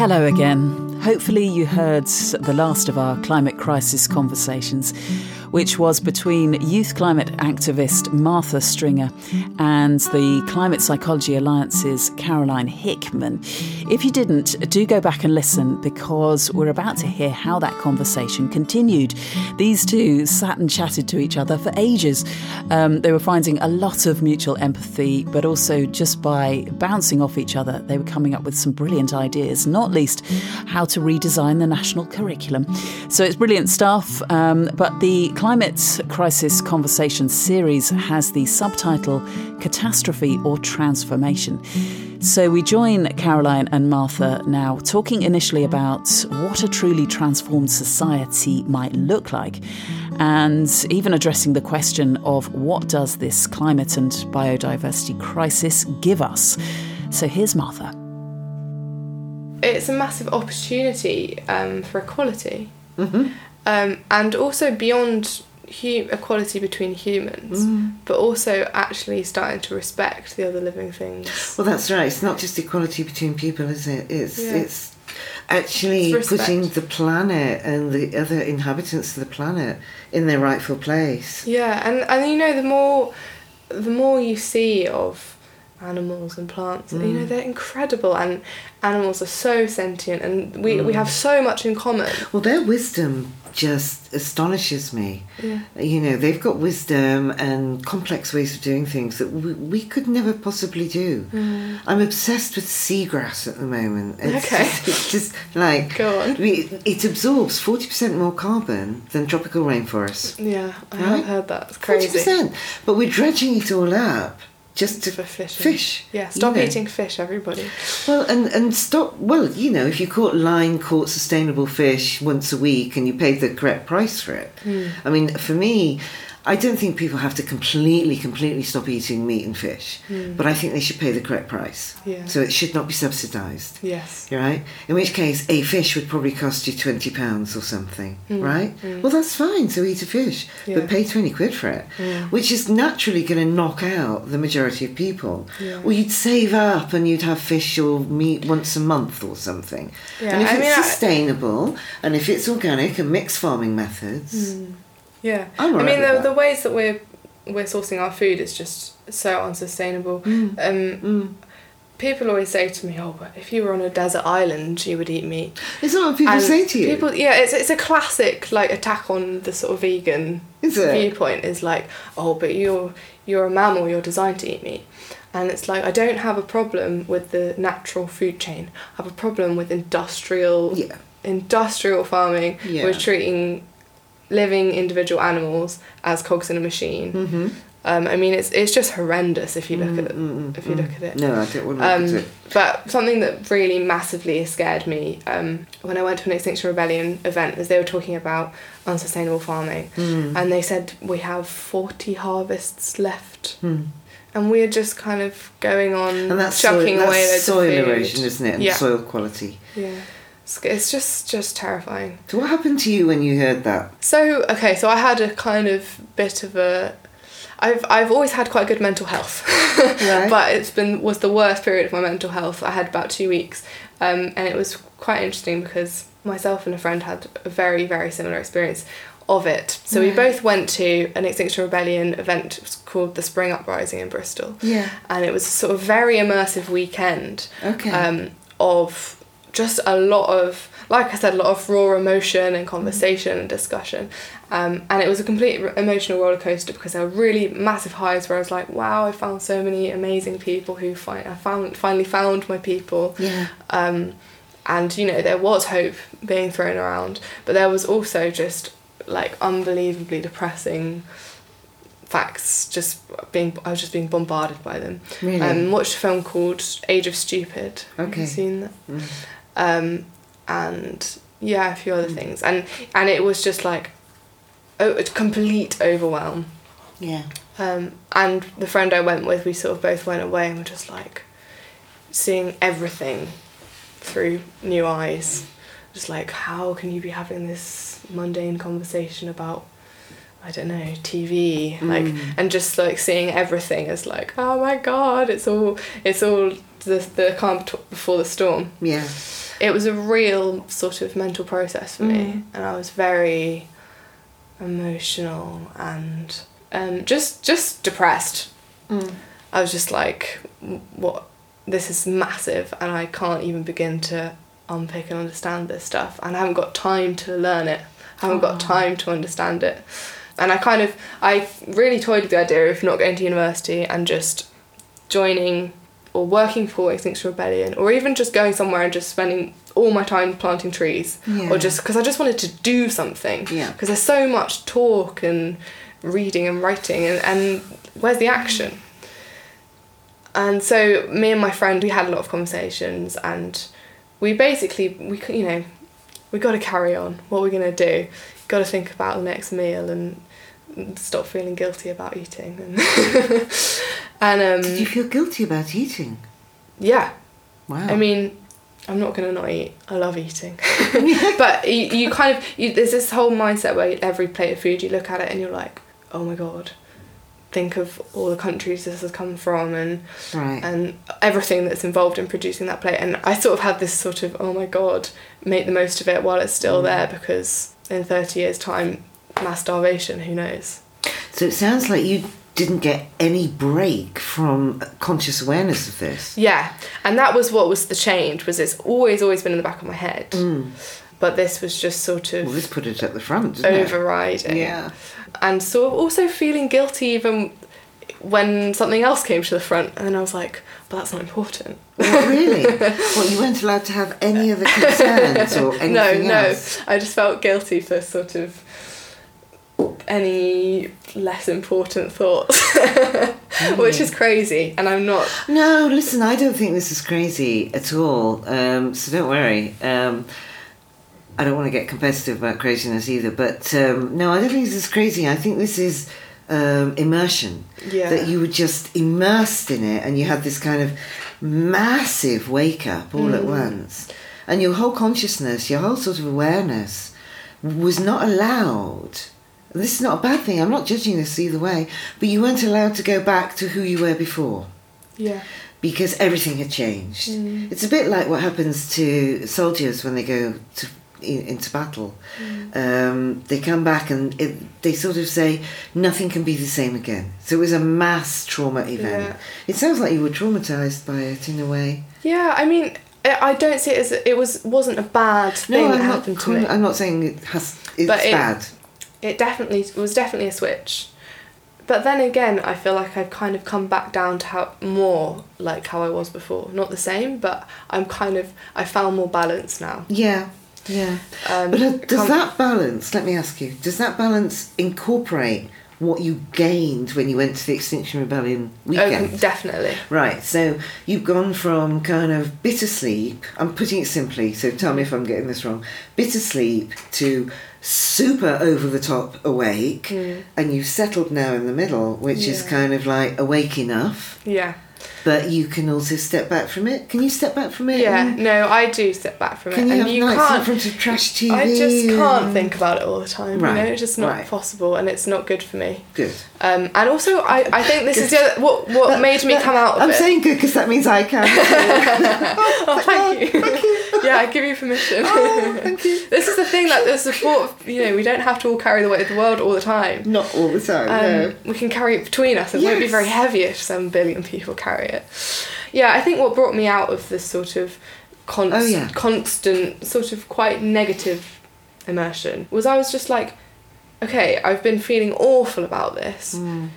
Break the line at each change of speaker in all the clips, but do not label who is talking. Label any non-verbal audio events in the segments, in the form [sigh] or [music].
Hello again. Hopefully, you heard the last of our climate crisis conversations which was between youth climate activist Martha Stringer and the Climate Psychology Alliance's Caroline Hickman. If you didn't, do go back and listen because we're about to hear how that conversation continued. These two sat and chatted to each other for ages. Um, they were finding a lot of mutual empathy, but also just by bouncing off each other, they were coming up with some brilliant ideas, not least how to redesign the national curriculum. So it's brilliant stuff, um, but the Climate Crisis Conversation series has the subtitle Catastrophe or Transformation. So we join Caroline and Martha now, talking initially about what a truly transformed society might look like, and even addressing the question of what does this climate and biodiversity crisis give us. So here's Martha.
It's a massive opportunity um, for equality.
Mm-hmm.
Um, and also beyond hu- equality between humans,
Mm.
but also actually starting to respect the other living things.
Well, that's right. It's not just equality between people, is it? It's
Yeah.
it's actually
It's
putting the planet and the other inhabitants of the planet in their rightful place.
Yeah, and and you know the more the more you see of animals and plants, you know they're incredible, and animals are so sentient, and we we have so much in common.
Well, their wisdom just astonishes me.
Yeah.
You know, they've got wisdom and complex ways of doing things that we, we could never possibly do. Mm. I'm obsessed with seagrass at the moment. It's
Okay.
Just, it's just [laughs] like
Go on.
we- it absorbs forty percent more carbon than tropical rainforests.
Yeah, I
Right?
have heard that. It's crazy.
Forty
crazy.
percent, but we're dredging it all up just to
For fishing.
fish.
Yeah,
you
stop
know.
eating fish, everybody.
Well, and and stop. Well, you know, if you caught line caught sustainable fish once a week and you paid the correct price for it.
Hmm.
I mean, for me, I don't think people have to completely, completely stop eating meat and fish, but I think they should pay the correct price.
Hmm. Yeah.
So it should not be subsidised.
Yes.
Right? In which case, a fish would probably cost you twenty pounds or something,
Mm,
right? Well, that's fine. So eat a fish,
Yeah.
but pay twenty quid for it, which is naturally going to knock out the majority of people.
Yeah.
Or you'd save up and you'd have fish or meat once a month or something.
Yeah,
and if
I
it's
mean, I-
sustainable and if it's organic and mixed farming methods,
Yeah.
I'm
I mean, the, the ways that we're we're sourcing our food is just so unsustainable.
Mm.
Um, People always say to me, "Oh, but if you were on a desert island, you would eat meat."
It's not what people
And
say to you?
People, yeah, it's it's a classic like attack on the sort of vegan
Is
viewpoint. Is like, "Oh, but you're you're a mammal. You're designed to eat meat." And it's like I don't have a problem with the natural food chain. I have a problem with industrial
Yeah.
industrial farming.
Yeah.
We're treating living individual animals as cogs in a machine.
Mm-hmm.
Um, I mean, it's it's just horrendous if you look at it. If you look at it.
No, I don't want to look
Um,
at it.
but something that really massively scared me um, when I went to an Extinction Rebellion event was they were talking about unsustainable farming,
Hmm.
and they said we have forty harvests left, and we're just kind of going on
Hmm. And that's soil,
chucking
that's
away
soil erosion, isn't it? And
Yeah.
soil quality.
Yeah, it's, just just terrifying.
So what happened to you when you heard that?
So okay, so I had a kind of bit of a. I've I've always had quite good mental health, [laughs]
Right.
but it's been was the worst period of my mental health. I had about two weeks, um, and it was quite interesting because myself and a friend had a very very similar experience of it. So we both went to an Extinction Rebellion event called the Spring Uprising in Bristol.
Yeah.
and it was a sort of very immersive weekend
Okay.
um, of just a lot of like I said, a lot of raw emotion and conversation and discussion. Um, and it was a complete r- emotional roller coaster because there were really massive highs where I was like, wow, I found so many amazing people who find I found finally found my people.
Yeah.
Um, and you know there was hope being thrown around, but there was also just like unbelievably depressing facts. Just being I was just being bombarded by them.
Really?
Um, watched a film called Age of Stupid. Have
Okay.
you seen that?
Mm.
Um, and yeah, a few other things, and and it was just like, oh, a complete overwhelm.
Yeah.
Um, and the friend I went with, we sort of both went away and were just like seeing everything through new eyes. Just like, how can you be having this mundane conversation about, I don't know, TV, like, and just like seeing everything as like, oh my god, it's all, it's all the the calm t- before the storm.
Yeah.
It was a real sort of mental process for me,
Mm.
and I was very emotional and um, just just depressed.
Mm.
I was just like, what? This is massive, and I can't even begin to unpick and understand this stuff, and I haven't got time to learn it. I haven't got
Oh.
time to understand it, and I kind of I really toyed with the idea of not going to university and just joining or working for Extinction Rebellion, or even just going somewhere and just spending all my time planting trees,
Yeah.
or just because I just wanted to do something.
Yeah.
Because there's so much talk and reading and writing, and, and where's the action? And so me and my friend, we had a lot of conversations, and we basically we you know we got to carry on. What we're gonna do? Got to think about the next meal and stop feeling guilty about eating. And, [laughs] and um,
Did you feel guilty about eating?
yeah,
Wow.
I mean, I'm not gonna not eat. I love eating, [laughs] [laughs] but you, you kind of you, there's this whole mindset where every plate of food you look at it and you're like, oh my god, think of all the countries this has come from and
right.
and everything that's involved in producing that plate. And I sort of had this sort of oh my god, make the most of it while it's still there because in thirty years time, mass starvation. Who knows?
so it sounds like you didn't get any break from conscious awareness of this.
Yeah, and that was what was the change. Was it's always always been in the back of my head,
Mm.
but this was just sort of
Well, this put it at the front, didn't it?
overriding.
Yeah.
And so also feeling guilty even when something else came to the front, and then I was like, but that's not important.
What, really? [laughs] what, you weren't allowed to have any other concerns or [laughs] anything
no, no.
else?
I just felt guilty for sort of any less important thoughts, [laughs] which is crazy. And I'm not.
No, listen, I don't think this is crazy at all. Um, so don't worry. Um, I don't want to get competitive about craziness either, but um, no, I don't think this is crazy. I think this is um, immersion.
Yeah.
That you were just immersed in it and you had this kind of massive wake up all
Mm.
at once. And your whole consciousness, your whole sort of awareness was not allowed. This is not a bad thing, I'm not judging this either way, but you weren't allowed to go back to who you were before
Yeah.
because everything had changed.
Mm.
It's a bit like what happens to soldiers when they go to in, into battle.
Mm.
Um, they come back and it, they sort of say nothing can be the same again. So it was a mass trauma event.
Yeah.
It sounds like you were traumatized by it in a way.
Yeah, I mean, I don't see it as it was wasn't a bad thing
no,
that
I'm not.
happened to me.
I'm not saying it has. It's
it-
bad.
It definitely it was definitely a switch but then again i feel like i've kind of come back down to how more like how i was before not the same but i'm kind of i found more balance now
Yeah, yeah.
um,
But uh, does that balance? Let me ask you. Does that balance incorporate what you gained when you went to the Extinction Rebellion weekend?
oh, definitely
Right, so you've gone from kind of bitter sleep, I'm putting it simply, so tell me if I'm getting this wrong, bitter sleep to super over the top awake,
Mm.
and you've settled now in the middle, which is kind of like awake enough,
yeah
but you can also step back from it. Can you step back from it?
yeah no i do step back from
Can
it
you
and you can't
front of trash TV?
i just can't
and-
think about it all the time you
Right,
know it's just not
right.
possible and it's not good for me
Good.
um, and also I, I think this is the other, what what
That-
made me
that-
come out of
I'm
it
saying good because that means I can. [laughs] [laughs]
oh, thank you. Yeah, I give you permission.
Oh, thank you. [laughs]
this is the thing, that the support. You know, we don't have to all carry the weight of the world all the time.
Not all the time.
Um,
no.
We can carry it between us. It won't be very heavy if seven billion people carry it. Yeah, I think what brought me out of this sort of const-
Oh, yeah.
constant, sort of quite negative immersion was I was just like, okay, I've been feeling awful about this
Mm.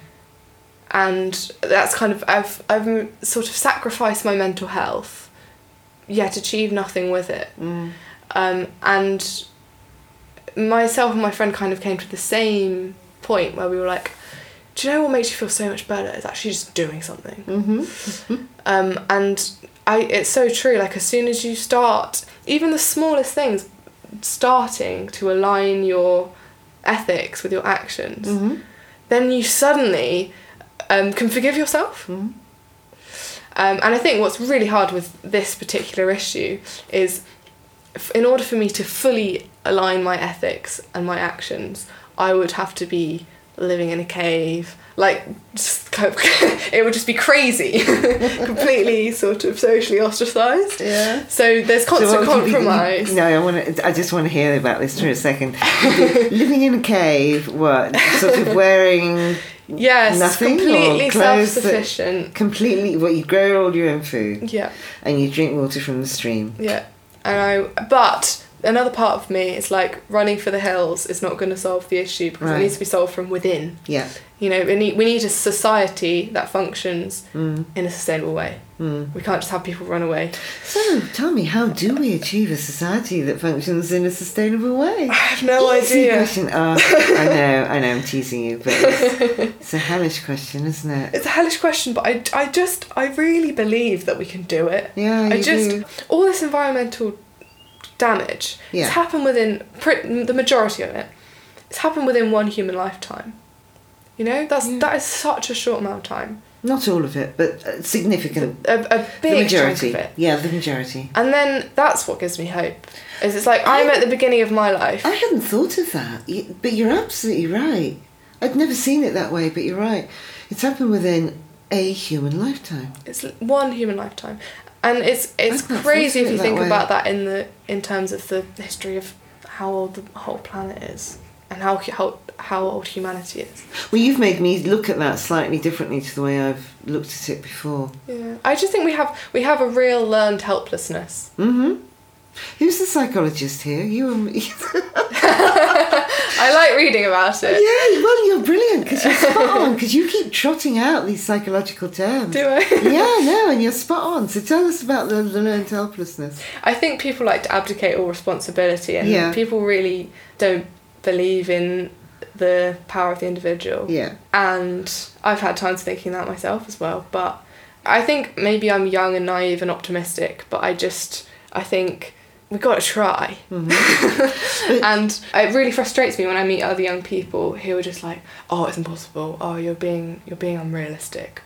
and that's kind of I've I've sort of sacrificed my mental health, yet achieve nothing with it.
Mm.
Um, and myself and my friend kind of came to the same point where we were like, do you know what makes you feel so much better? It's actually just doing something.
Mm-hmm. [laughs]
Um, and I, it's so true. Like as soon as you start, even the smallest things, starting to align your ethics with your actions,
Mm-hmm.
then you suddenly um, can forgive yourself. Um, and I think what's really hard with this particular issue is, f- in order for me to fully align my ethics and my actions, I would have to be living in a cave like just [laughs] it would just be crazy, [laughs] completely sort of socially ostracized.
Yeah.
So there's constant
So you be-
compromise.
no, I want to. I just want to hear about this for a second. Living in a cave, what? Sort of [laughs] wearing
Yes,
nothing
completely
or clothes that-
self-sufficient.
completely. What you grow all your own food
Yeah,
and you drink water from the stream.
yeah. And I, but another part of me is like running for the hills is not going to solve the issue because
Right.
it needs to be solved from within.
Yeah.
You know, we need we need a society that functions
Mm,
in a sustainable way.
Mm.
We can't just have people run away.
So, tell me, how do we achieve a society that functions in a sustainable way?
I have no
Easy
idea.
question. Oh, I know, I know, I'm teasing you, but it's, [laughs] it's a hellish question, isn't it?
It's a hellish question, but I, I just I really believe that we can do it.
Yeah,
I just
do.
all this environmental damage.
Yeah.
It's happened within the majority of it. It's happened within one human lifetime. You know, that's
Yeah.
that is such a short amount of time.
Not all of it, but significant.
A, a
The
big chunk
majority.
of it.
Yeah, the majority.
And then that's what gives me hope. Is it's like I'm at the beginning of my life.
I hadn't thought of that, but you're absolutely right. I'd never seen it that way, but you're right. It's happened within a human lifetime.
It's one human lifetime, and it's it's crazy if you think
way.
about that in the in terms of the history of how old the whole planet is and how how how old humanity is.
Well, you've made me look at that slightly differently to the way I've looked at it before.
Yeah, I just think we have we have a real learned helplessness.
Mm-hmm. Who's the psychologist here? You and me. [laughs] [laughs]
I like reading about it.
yeah, well, you're brilliant because you're [laughs] spot on because you keep trotting out these psychological terms.
Do I?
yeah, no, and you're spot on. So tell us about the, the learned helplessness.
I think people like to abdicate all responsibility, and
Yeah.
people really don't believe in the power of the individual.
Yeah.
And I've had times thinking that myself as well. But I think maybe I'm young and naive and optimistic, but I just, I think we got to try.
Mm-hmm. [laughs]
and it really frustrates me when I meet other young people who are just like, oh, it's impossible. Oh, you're being, you're being unrealistic.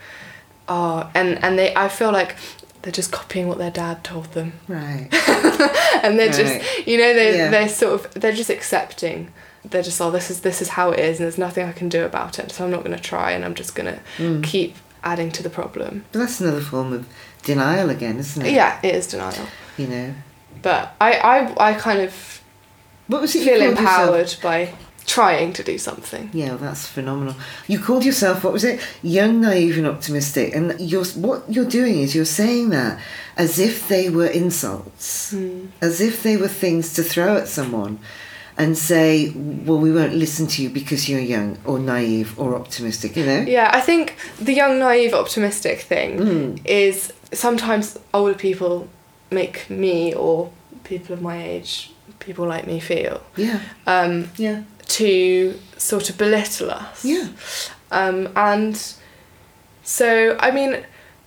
Oh, and, and they, I feel like they're just copying what their dad told them.
Right. [laughs]
and they're
Right.
just, you know, they,
Yeah.
they're sort of, they're just accepting. They're just, oh, this is, this is how it is and there's nothing I can do about it. So I'm not going to try and I'm just going to
Mm.
keep adding to the problem.
But that's another form of denial again, isn't it?
Yeah, it is denial.
You know.
But I, I, I kind of
What was it? you
feel
called yourself?
empowered by trying to do something.
Yeah, well, that's phenomenal. You called yourself what was it? Young, naive, and optimistic. And you're what you're doing is you're saying that as if they were insults,
Hmm.
as if they were things to throw at someone, and say, "Well, we won't listen to you because you're young or naive or optimistic." You know?
Yeah, I think the young, naive, optimistic thing
Mm.
is sometimes older people make me or people of my age, people like me, feel
Yeah.
um,
Yeah.
to sort of belittle us.
Yeah.
Um, and so, I mean,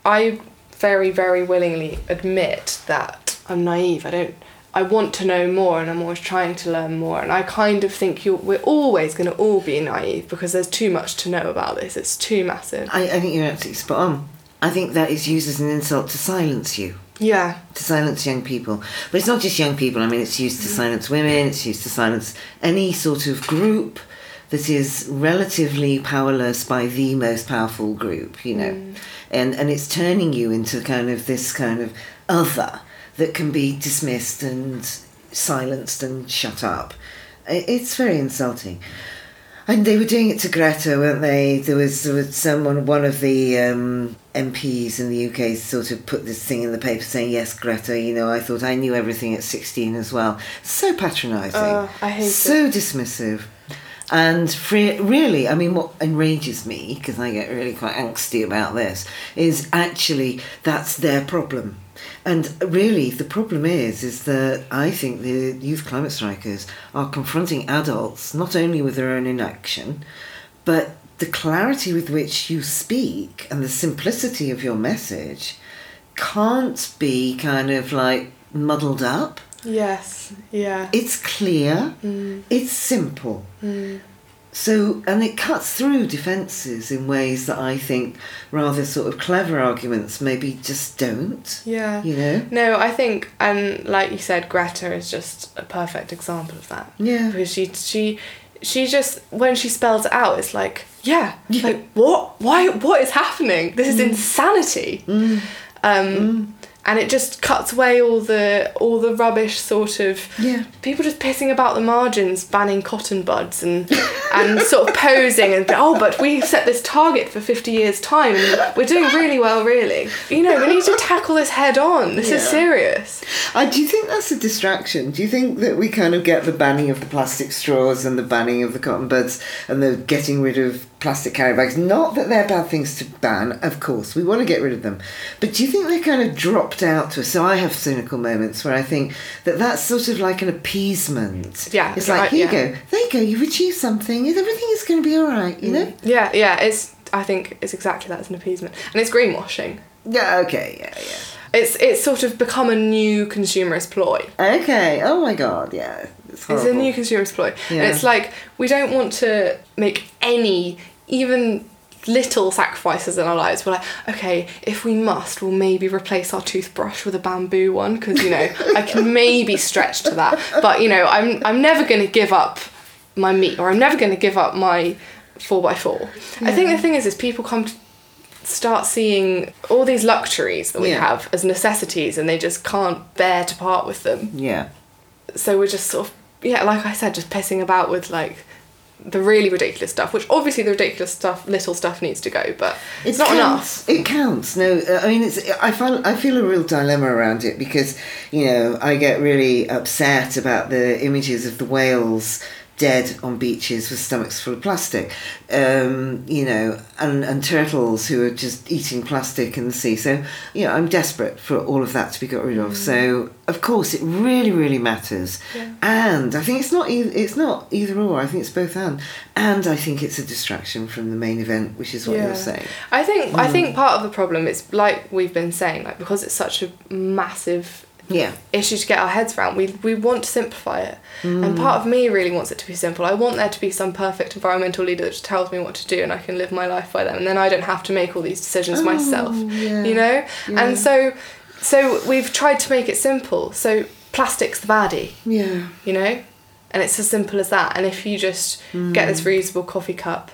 I very, very willingly admit that I'm naive. I don't. I want to know more, and I'm always trying to learn more. And I kind of think you're, we're always going to all be naive because there's too much to know about this. It's too massive.
I, I think you're absolutely spot on. I think that is used as an insult to silence you.
Yeah,
to silence young people. But it's not just young people, I mean, it's used to mm-hmm. silence women, it's used to silence any sort of group that is relatively powerless by the most powerful group, you know. Mm. And, and it's turning you into kind of this kind of other that can be dismissed and silenced and shut up. It's very insulting. And they were doing it to Greta, weren't they? There was, there was someone, one of the um, MPs in the UK sort of put this thing in the paper saying, yes, Greta, you know, I thought I knew everything at 16 as well. So patronising.
Uh, I hate
So dismissive. And really, I mean, what enrages me, because I get really quite angsty about this, is actually that's their problem. And really, the problem is, is that I think the youth climate strikers are confronting adults not only with their own inaction, but the clarity with which you speak and the simplicity of your message can't be kind of like muddled up.
Yes, yeah.
It's clear,
Mm,
it's simple.
mm.
So, and it cuts through defences in ways that I think rather sort of clever arguments maybe just don't.
Yeah.
You know?
No, I think, and like you said, Greta is just a perfect example of that.
Yeah.
because she she she just when she spells it out, it's like, yeah,
Yeah.
like what? Why? What is happening? This is insanity. Um, and it just cuts away all the all the rubbish sort of
Yeah.
people just pissing about the margins, banning cotton buds and and sort of posing and oh, but we set this target for fifty years time we're doing really well, really. You know, we need to tackle this head on. This is serious.
Uh, do you think that's a distraction? Do you think that we kind of get the banning of the plastic straws and the banning of the cotton buds and the getting rid of plastic carry bags? Not that they're bad things to ban, of course, we want to get rid of them. But do you think they're kind of dropped out to us? So I have cynical moments where I think that that's sort of like an appeasement.
Yeah,
It's like,
right,
here
yeah.
you go, there you go, you've achieved something, everything is going to be all right, you know?
Mm, yeah, yeah. It's I think it's exactly that. It's an appeasement and it's greenwashing.
Yeah, okay, yeah, yeah.
It's it's sort of become a new consumerist ploy.
Okay, oh my god, yeah. It's,
It's a new consumerist ploy. And
Yeah.
it's like we don't want to make any even little sacrifices in our lives. We're like, okay, if we must, we'll maybe replace our toothbrush with a bamboo one because you know I can [laughs] maybe stretch to that. But you know, I'm I'm never going to give up my meat or I'm never going to give up my four by four. I think the thing is, is people come to start seeing all these luxuries that we
Yeah.
have as necessities and they just can't bear to part with them
Yeah.
so we're just sort of yeah like i said just pissing about with like the really ridiculous stuff which obviously the ridiculous stuff little stuff needs to go but it's not
counts.
enough
It counts. No, uh, I mean, it's. I find I feel a real dilemma around it because you know I get really upset about the images of the whales dead on beaches with stomachs full of plastic, um, you know, and, and turtles who are just eating plastic in the sea. So, you know, I'm desperate for all of that to be got rid of. So, of course, it really, really matters.
Yeah.
And I think it's not either, it's not either or. I think it's both and. And I think it's a distraction from the main event, which is what
Yeah.
you're saying.
i think i
Mm.
think part of the problem is like we've been saying like because it's such a massive
Yeah.
issue to get our heads around we we want to simplify it
Mm.
and part of me really wants it to be simple i want there to be some perfect environmental leader that tells me what to do and i can live my life by them and then i don't have to make all these decisions myself
Oh, yeah.
you know
Yeah.
and so so we've tried to make it simple so plastic's the baddie
Yeah.
you know and it's as simple as that and if you just get this reusable coffee cup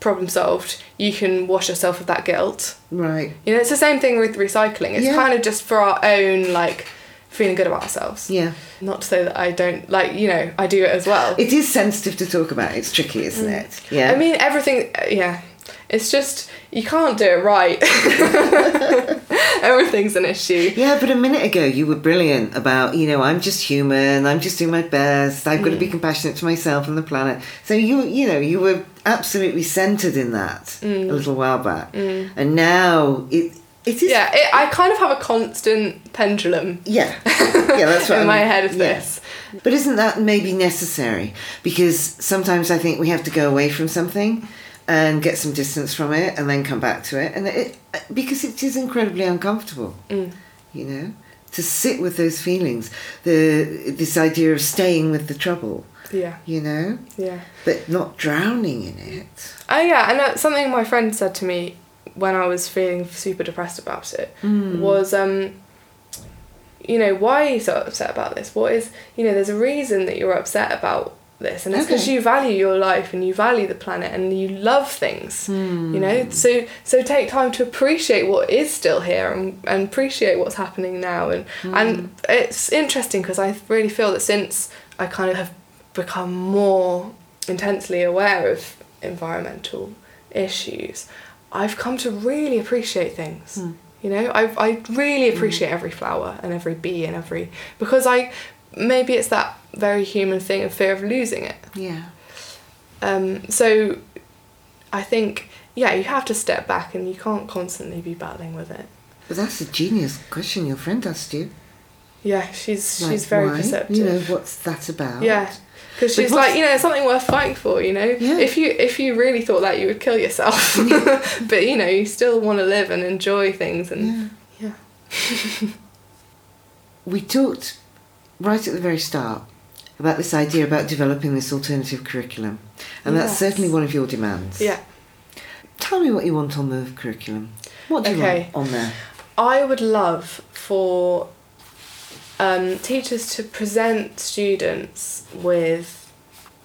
problem solved you can wash yourself of that guilt
Right.
you know it's the same thing with recycling it's
Yeah.
kind of just for our own like feeling good about ourselves
Yeah.
not to say that i don't like you know i do it as well
It is sensitive to talk about. It's tricky, isn't it? Yeah.
Mm. i mean everything yeah it's just you can't do it right [laughs] everything's an issue
yeah, but a minute ago you were brilliant about, you know, I'm just human, I'm just doing my best, I've got to be
Mm.
compassionate to myself and the planet. So you, you know, you were absolutely centered in that
Mm.
a little while back. And now it, it is.
yeah it, i kind of have a constant pendulum
Yeah. Yeah, that's what [laughs]
in
I'm-
my head of
yeah.
this
But isn't that maybe necessary? Because sometimes I think we have to go away from something and get some distance from it and then come back to it. And it, because it is incredibly uncomfortable,
Mm.
you know, to sit with those feelings, the this idea of staying with the trouble,
yeah
you know,
yeah
but not drowning in it.
Oh yeah, and that's something my friend said to me when I was feeling super depressed about it mm. was um you know, why are you so upset about this? What is you know, there's a reason that you're upset about this and it's because
Okay.
you value your life and you value the planet and you love things. You know? Hmm. So so take time to appreciate what is still here and, and appreciate what's happening now and hmm. and it's interesting because I really feel that since I kind of have become more intensely aware of environmental issues, I've come to really appreciate things. You know, I I really appreciate every flower and every bee and every because I maybe it's that very human thing of fear of losing it.
Yeah.
Um, so I think yeah, you have to step back and you can't constantly be battling with it.
But that's a genius question your friend asked you.
Yeah, she's
Like,
she's very
why?
perceptive.
You know, what's that about?
Yeah. Because she's
what's-
like, you know, it's something worth fighting for, you know.
Yeah.
If you if you really thought that, you would kill yourself. [laughs] [laughs] but you know, you still want to live and enjoy things, and
Yeah.
yeah, [laughs]
we talked right at the very start about this idea about developing this alternative curriculum, and that's certainly one of your demands.
yeah.
Tell me what you want on the curriculum. What do you want on there?
I would love for um, teachers to present students with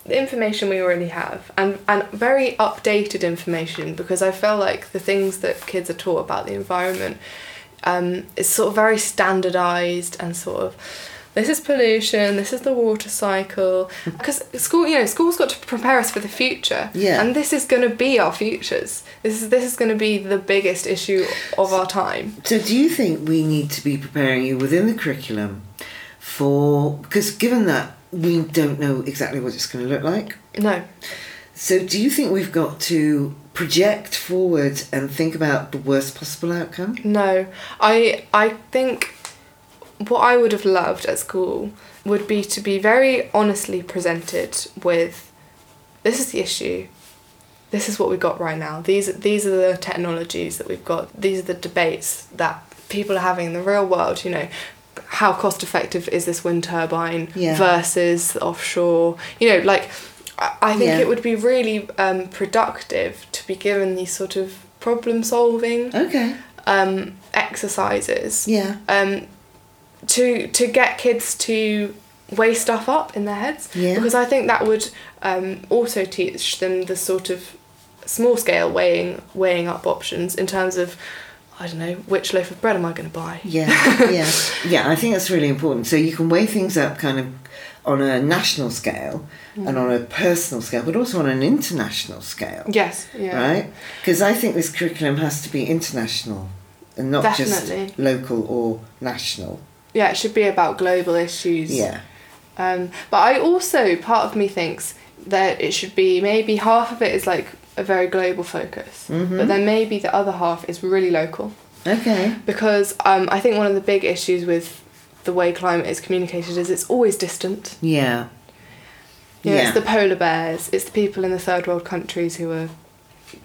the information we already have and and very updated information because I feel like the things that kids are taught about the environment um, is sort of very standardized and sort of this is pollution this is the water cycle. [laughs] Because school you know school's got to prepare us for the future.
Yeah.
and this is going to be our futures. This is this is going to be the biggest issue of our time.
So, do you think we need to be preparing you within the curriculum for because given that we don't know exactly what it's going to look like,
no.
So do you think we've got to project forward and think about the worst possible outcome?
No, I I think what I would have loved at school would be to be very honestly presented with this is the issue. This is what we've got right now. These these are the technologies that we've got. These are the debates that people are having in the real world, you know. How cost effective is this wind turbine
Yeah.
versus offshore? You know, like I think
Yeah.
it would be really um, productive to be given these sort of problem solving
Okay.
um, exercises
Yeah.
um, to to get kids to weigh stuff up in their heads
Yeah.
because I think that would um, also teach them the sort of small scale weighing weighing up options in terms of I don't know which loaf of bread am I going to buy
Yeah. yeah. Yeah. I think that's really important. So you can weigh things up kind of on a national scale and on a personal scale, but also on an international scale.
yes yeah
right? Because I think this curriculum has to be international and not
Definitely.
just local or national.
Yeah it should be about global issues
Yeah.
Um, but I also, part of me thinks that it should be maybe half of it is like a very global focus,
Mhm.
but then maybe the other half is really local.
Okay.
Because um, I think one of the big issues with the way climate is communicated is it's always distant.
Yeah.
You know,
yeah.
It's the polar bears, it's the people in the third world countries who are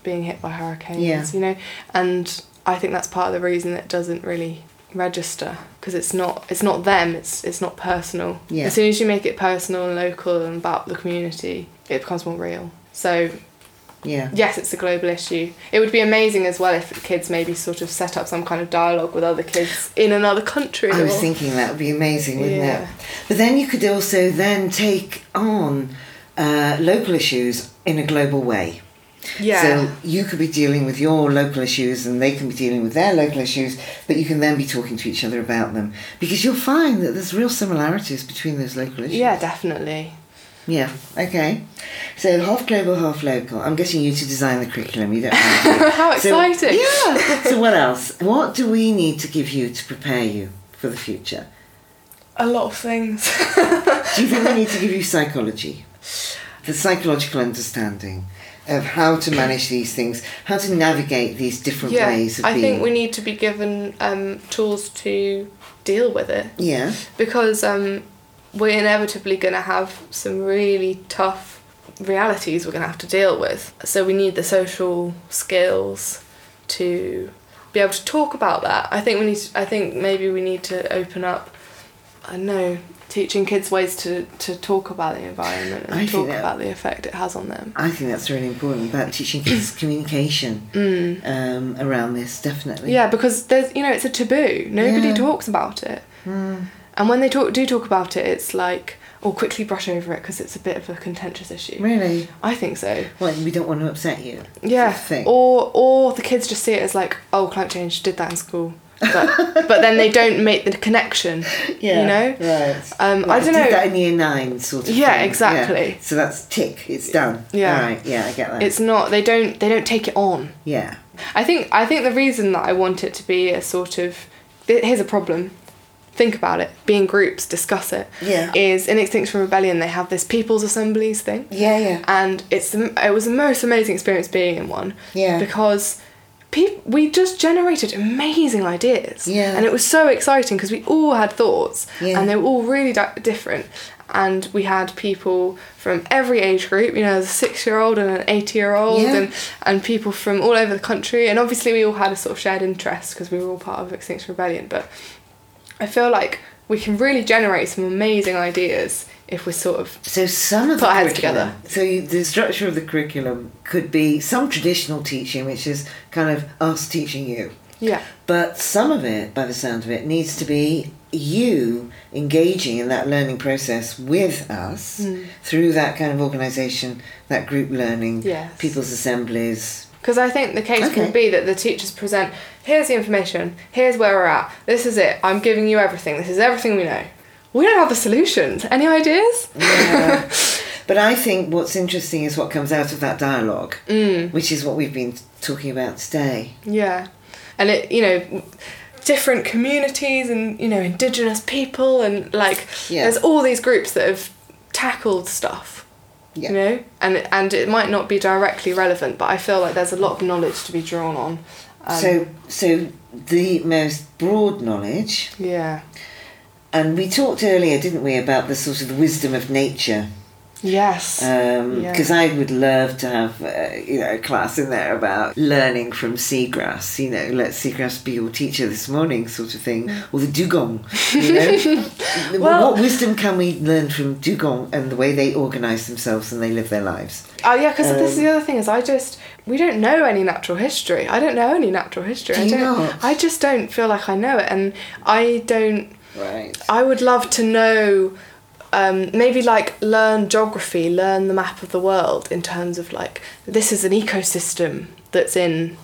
being hit by hurricanes,
Yeah.
you know, and I think that's part of the reason that it doesn't really register because it's not it's not them it's it's not personal
Yeah.
as soon as you make it personal and local and about the community it becomes more real so
yeah.
yes it's a global issue it would be amazing as well if kids maybe sort of set up some kind of dialogue with other kids in another country
I was
or-
thinking that would be amazing, wouldn't
Yeah.
it? But then you could also then take on uh, local issues in a global way.
Yeah
So you could be dealing with your local issues and they can be dealing with their local issues, but you can then be talking to each other about them. Because you'll find that there's real similarities between those local issues.
yeah definitely
Yeah, okay. So half global, half local. I'm getting you to design the curriculum. You don't have to. [laughs]
how
So-
exciting
yeah. So [laughs] what else? What do we need to give you to prepare you for the future?
a lot of things
Do you think we need to [laughs] give you psychology? The psychological understanding of how to manage these things, how to navigate these different
yeah
ways of
i
being.
think we need to be given um, tools to deal with it
Yeah.
because um, we're inevitably going to have some really tough realities we're going to have to deal with. So we need the social skills to be able to talk about that. I think we need. To, I think maybe we need to open up. I don't know teaching kids ways to, to talk about the environment and
I
talk
that-
about the effect it has on them.
I think that's really important about teaching kids [clears throat] communication
Mm.
um, around this, definitely.
Yeah, because there's you know it's a taboo. Nobody
Yeah.
talks about it.
Mm.
And when they talk, do talk about it, it's like, or quickly brush over it because it's a bit of a contentious issue.
Really?
I think so.
Well, we don't want to upset you.
Yeah. Or or the kids just see it as like, oh, climate change did that in school, but but then they don't make the connection. [laughs]
Yeah.
You know.
Right.
Um,
Right,
I don't
did
know.
that in year nine, sort of.
Yeah,
thing.
exactly.
So that's tick. It's done.
Yeah.
All right. Yeah, I get that.
It's not. They don't. They don't take it on.
yeah.
I think. I think the reason that I want it to be a sort of, here's a problem. Think about it. Be in groups, discuss it.
Yeah.
Is in Extinction Rebellion they have this people's assemblies thing.
Yeah. Yeah.
and it's the, it was the most amazing experience being in one
Yeah.
because we just generated amazing ideas
Yeah.
and it was so exciting because we all had thoughts
Yeah.
and they were all really di- different and we had people from every age group you know a six year old and an 80 year old
Yeah.
and and people from all over the country and obviously we all had a sort of shared interest because we were all part of extinction rebellion but i feel like we can really generate some amazing ideas if we sort of
So some of
Put
the
our heads
curriculum- So you, the structure of the curriculum could be some traditional teaching, which is kind of us teaching you,
yeah
but some of it, by the sound of it, needs to be you engaging in that learning process with us
Mm.
through that kind of organisation, that group learning,
Yes.
people's assemblies.
Because I think the case
Okay.
will be that the teachers present here's the information, here's where we're at, this is it, I'm giving you everything, this is everything we know. We don't have the solutions. Any ideas?
Yeah. [laughs] but I think what's interesting is what comes out of that dialogue,
Mm.
which is what we've been talking about today.
Yeah. And it, you know, different communities and, you know, indigenous people and like
Yeah.
there's all these groups that have tackled stuff.
Yeah.
You know? And and it might not be directly relevant, but I feel like there's a lot of knowledge to be drawn on. Um,
so, so the most broad knowledge,
yeah.
And we talked earlier, didn't we, about the sort of the wisdom of nature.
Yes.
because
Yeah.
I would love to have uh, you know a class in there about learning from seagrass. You know, let seagrass be your teacher this morning, sort of thing, or the dugong. You know, [laughs]
Well-
what wisdom can we learn from dugong and the way they organise themselves and they live their lives?
Oh yeah, because this is
Um,
the other thing is I just we don't know any natural history. I don't know any natural history.
Do
I don't.
not?
I just don't feel like I know it, and I don't.
Right.
I would love to know. Um, maybe like learn geography, learn the map of the world in terms of like this is an ecosystem that's in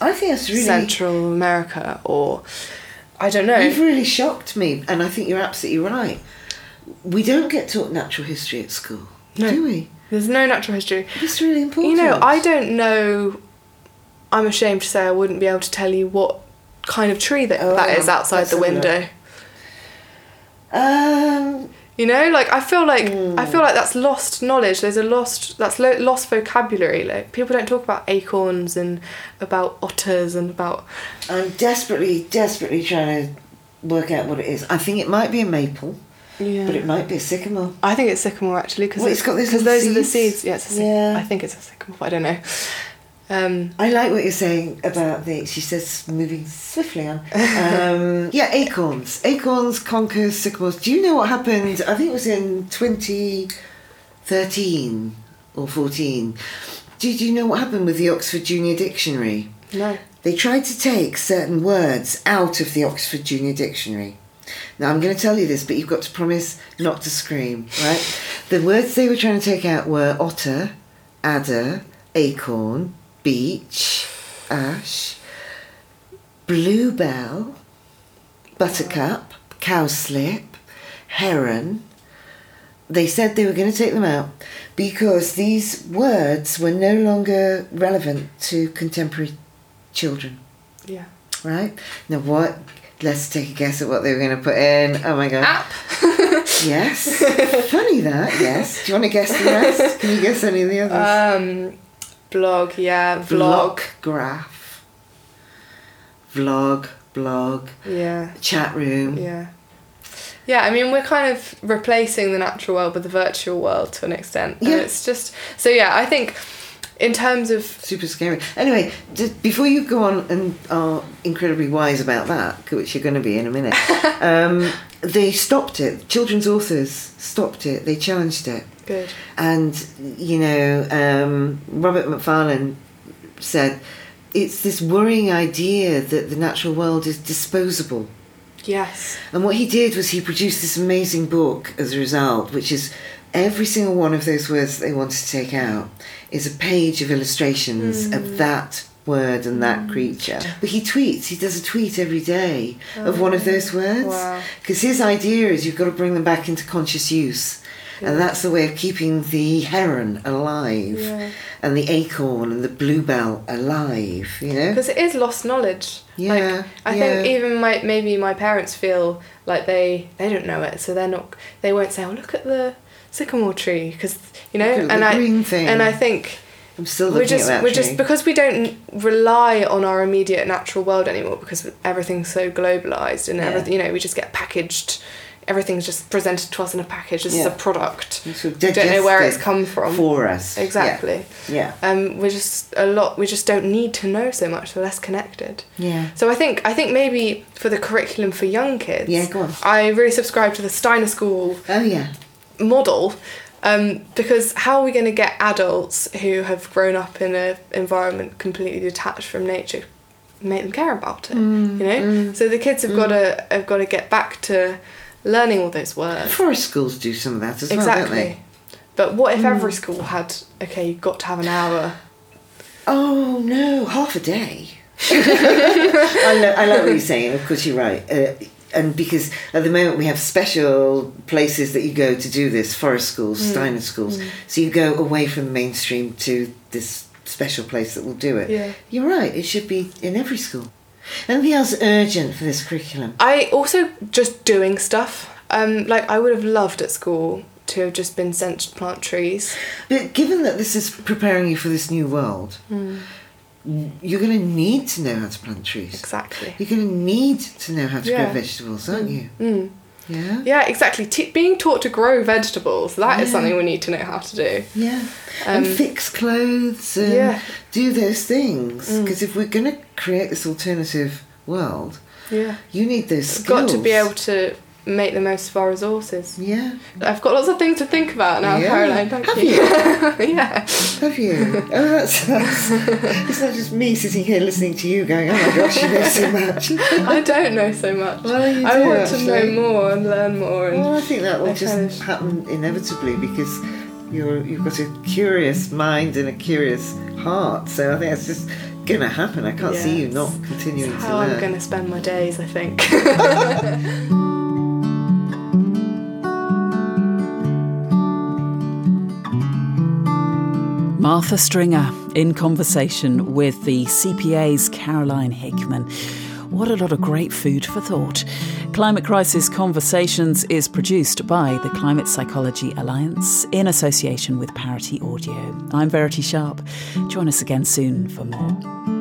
I think that's really.
Central America, or I don't know.
You've really shocked me, and I think you're absolutely right. We don't get taught natural history at school,
No.
do we?
There's no natural history.
It's really important.
You know, I don't know. I'm ashamed to say I wouldn't be able to tell you what kind of tree that
Oh,
that is outside the
have a look.
window.
Um,
You know, like I feel like
Hmm.
I feel like that's lost knowledge. There's a lost that's lo- lost vocabulary. Like people don't talk about acorns and about otters and about
I'm desperately, desperately trying to work out what it is. I think it might be a maple,
yeah.
but it might be a sycamore.
I think it's sycamore actually because
Well, it's got those
because those are the
seeds.
seeds. Yeah, it's a syc-
Yeah.
I think it's a sycamore. But I don't know. Um,
I like what you're saying about the. She says moving swiftly on. Um, [laughs] yeah, acorns. Acorns conquer sycamores. Do you know what happened? I think it was in 2013 or 14. Did you know what happened with the Oxford Junior Dictionary?
no.
They tried to take certain words out of the Oxford Junior Dictionary. Now, I'm going to tell you this, but you've got to promise not to scream, right? The words they were trying to take out were otter, adder, acorn, beech, ash, bluebell, buttercup, cowslip, heron. They said they were going to take them out because these words were no longer relevant to contemporary children,
Yeah.
right? Now, what? Let's take a guess at what they were going to put in. Oh my god.
App. [laughs] [laughs]
Yes. Funny that, yes. Do you want to guess the rest? Can you guess any of the others?
Um, blog. Yeah. Vlog.
Graph. Vlog, blog,
Yeah.
chat room.
Yeah. Yeah, I mean, we're kind of replacing the natural world with the virtual world to an extent. And
Yeah.
it's just. So, yeah, I think in terms of.
Super scary. Anyway, just before you go on and are incredibly wise about that, which you're going to be in a minute, [laughs] um, they stopped it. Children's authors stopped it. They challenged it.
Good.
And, you know, um, Robert Macfarlane said it's this worrying idea that the natural world is disposable.
Yes.
And what he did was he produced this amazing book as a result, which is every single one of those words that they wanted to take out is a page of illustrations of that word and that creature. But he tweets, he does a tweet every day of one of those words.
Wow.
Because his idea is you've got to bring them back into conscious use. And that's the way of keeping the heron alive
Yeah.
and the acorn and the bluebell alive, you know?
Because it is lost knowledge.
Yeah,
Like, I
yeah.
think even my maybe my parents feel like they they don't know it, so they're not. They won't say, "Oh, look at the sycamore tree," because you know. And I
green thing.
and I think
I'm still
we're just
at
we're
tree.
just because we don't rely on our immediate natural world anymore because everything's so globalized and
Yeah.
everything you know we just get packaged everything's just presented to us in a package this is a product don't know where it's come from
for us.
exactly
Yeah.
um we're just a lot we just don't need to know so much we're less connected
Yeah.
so I think I think maybe for the curriculum for young kids
Yeah, go on.
I really subscribe to the Steiner School
Oh yeah.
model um, because how are we going to get adults who have grown up in an environment completely detached from nature make them care about it.
Mm,
you know, so the kids have got to have got to get back to learning all those words.
Forest schools do some of that as well, don't
exactly.
they?
But what if
Mm.
every school had okay? You've got to have an hour.
Oh no, half a day. [laughs] I, lo- I like what you're saying. Of course, you're right. Uh, and because at the moment we have special places that you go to do this, forest schools,
Mm.
Steiner schools. So you go away from the mainstream to this special place that will do it.
Yeah.
You're right. It should be in every school. Anything else urgent for this curriculum?
I also just doing stuff. Um, like I would have loved at school to have just been sent to plant trees.
But given that this is preparing you for this new world, you're going to need to know how to plant trees.
Exactly.
You're going to need to know how to
Yeah.
grow vegetables, aren't you?
Mm.
Yeah.
Yeah, exactly. T- being taught to grow vegetables, that is
Yeah.
something we need to know how to do.
Yeah. and
Um,
fix clothes and
yeah.
do those things.
Mm.
Because if we're going to create this alternative world,
Yeah.
you need those skills.
got to be able to make the most of our resources.
Yeah.
I've got lots of things to think about now,
Yeah.
Caroline. Thank
Have
you. [laughs] yeah.
Have you? Oh, that's, that's. It's not just me sitting here listening to you going, oh my gosh, you know so much. [laughs]
I don't know so much.
Well, you
I
do,
want to know more and learn more. And
Well, I think that will just
kind of-
happen inevitably because you're you've got a curious mind and a curious heart. So I think it's just going to happen. I can't see you not continuing to
how. I'm going to spend my days, I think. [laughs]
Martha Stringer in conversation with the CPA's Caroline Hickman. What a lot of great food for thought. Climate Crisis Conversations is produced by the Climate Psychology Alliance in association with Parity Audio. I'm Verity Sharp. Join us again soon for more.